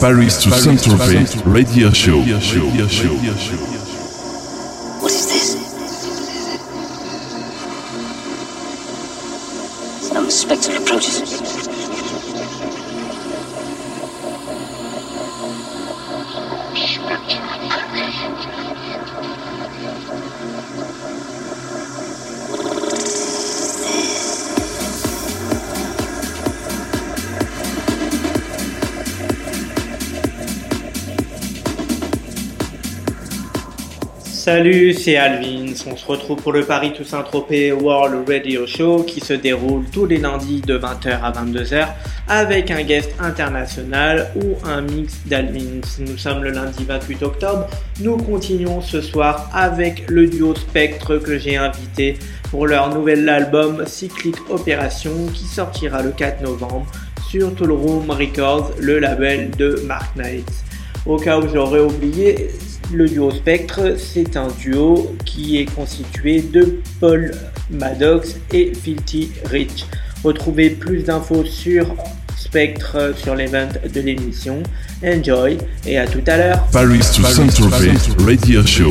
Paris to Saint-Tropez Radio Show. What is this? Some spectre approaches. Salut, c'est Alvin. On se retrouve pour le Paris Toussaint Tropez World Radio Show qui se déroule tous les lundis de 20h à 22h avec un guest international ou un mix d'Alvin. Nous sommes le lundi 28 octobre. Nous continuons ce soir avec le duo Spectre que j'ai invité pour leur nouvel album Cyclic Opération qui sortira le 4 novembre sur Tool Room Records, le label de Mark Knight. Au cas où j'aurais oublié, le duo Spectre, c'est un duo qui est constitué de Paul Maddox et Filthy Rich. Retrouvez plus d'infos sur Spectre sur l'event de l'émission. Enjoy et à tout à l'heure. Paris to Saint-Tropez Radio Show.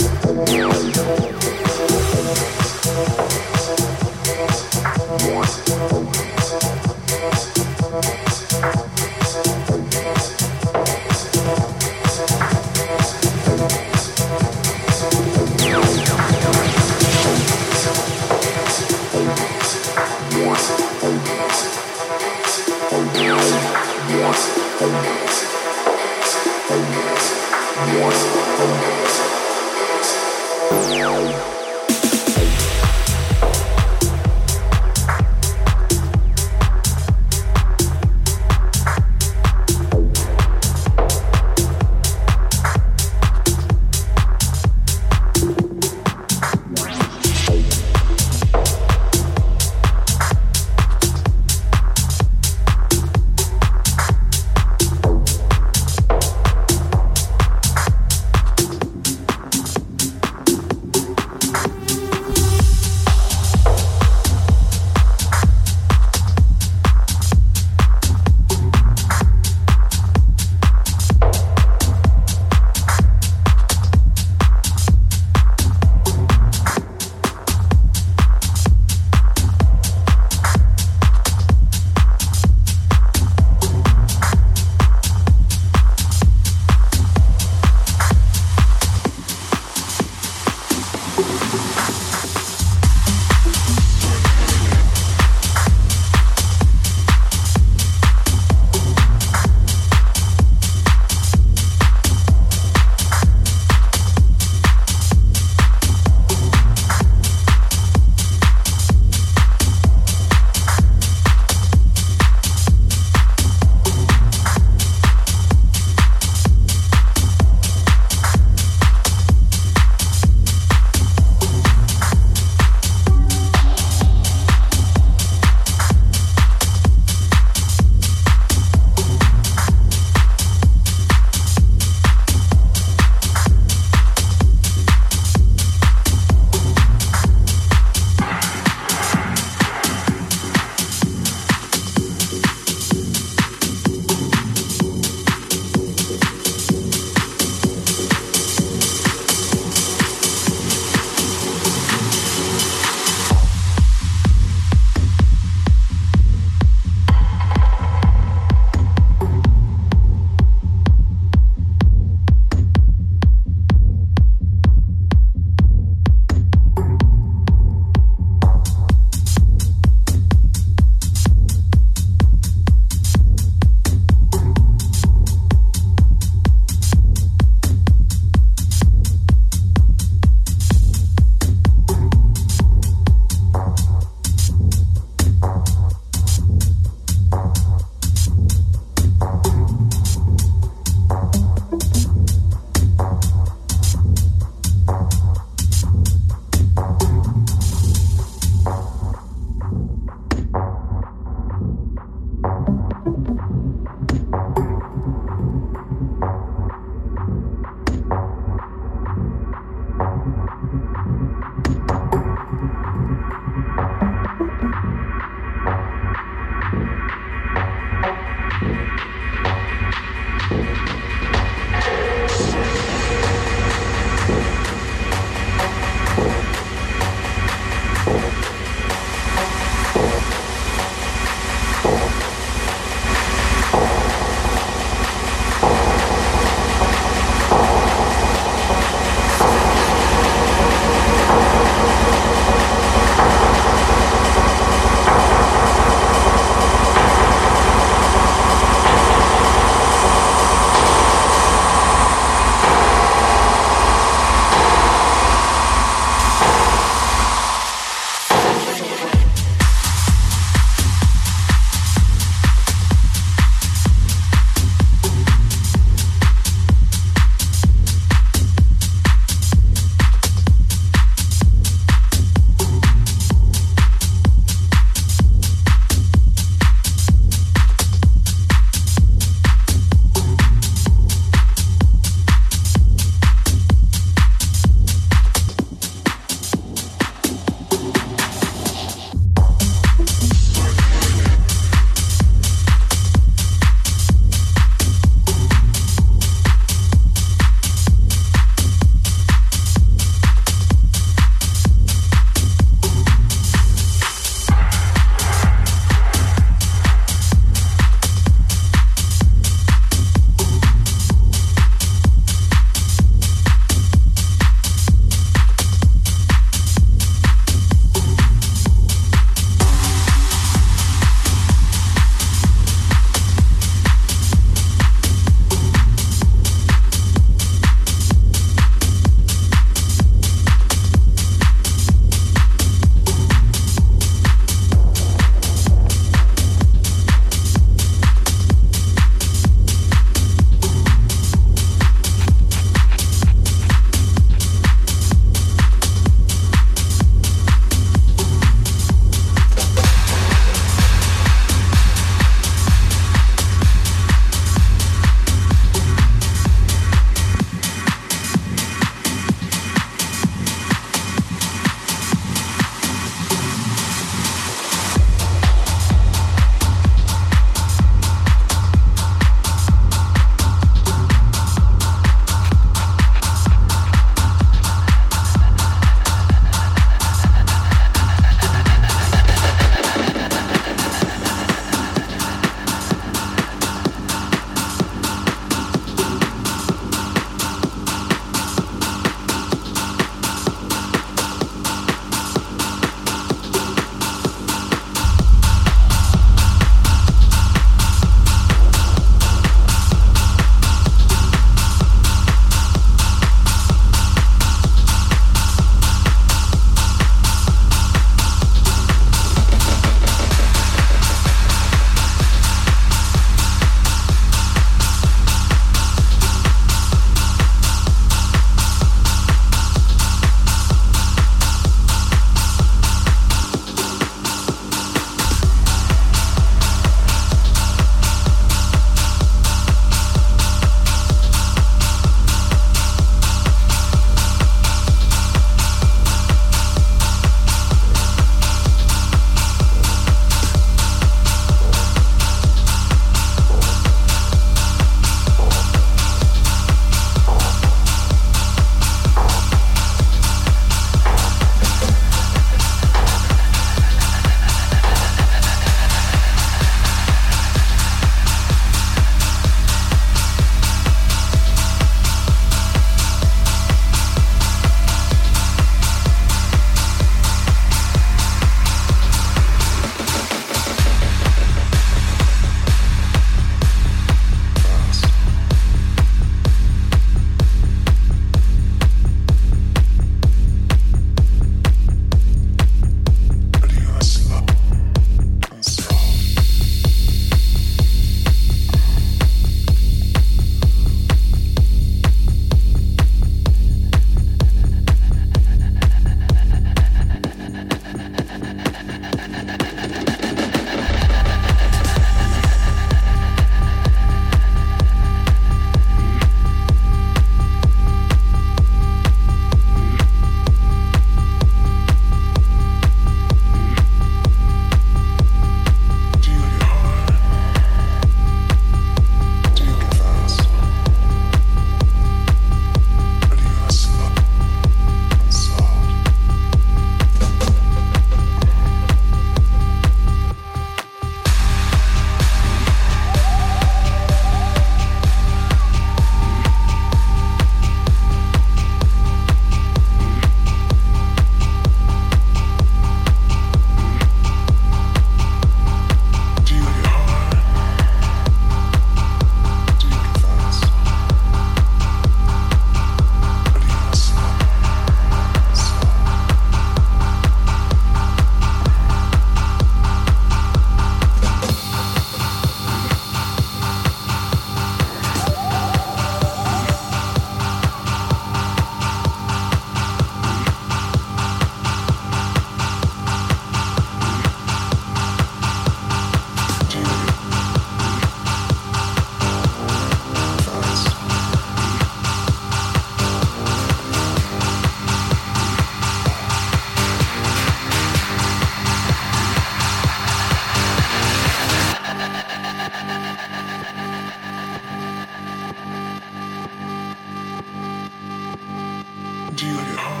empty.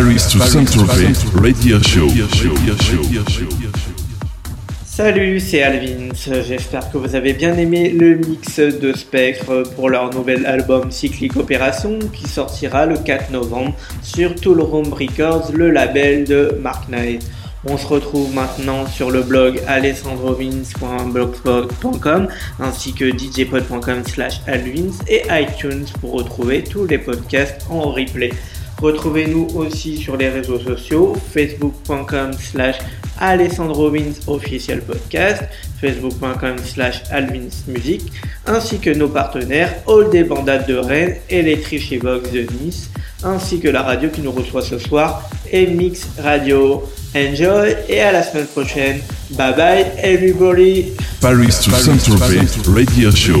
Paris to Saint-Tropez Radio Show. Salut, c'est Alvin. J'espère que vous avez bien aimé le mix de Spectre pour leur nouvel album Cyclic Opération qui sortira le 4 novembre sur Tool Room Records, le label de Mark Knight. On se retrouve maintenant sur le blog alessandrovins.blogspot.com ainsi que djpod.com slash alvins et iTunes pour retrouver tous les podcasts en replay. Retrouvez-nous aussi sur les réseaux sociaux, facebook.com slash Alessandro officiel podcast, facebook.com slash alvinsmusic, ainsi que nos partenaires All des Bandades de Rennes et les Box de Nice, ainsi que la radio qui nous reçoit ce soir, Mix Radio. Enjoy et à la semaine prochaine. Bye bye everybody. Paris to Saint-Tropez Radio Show.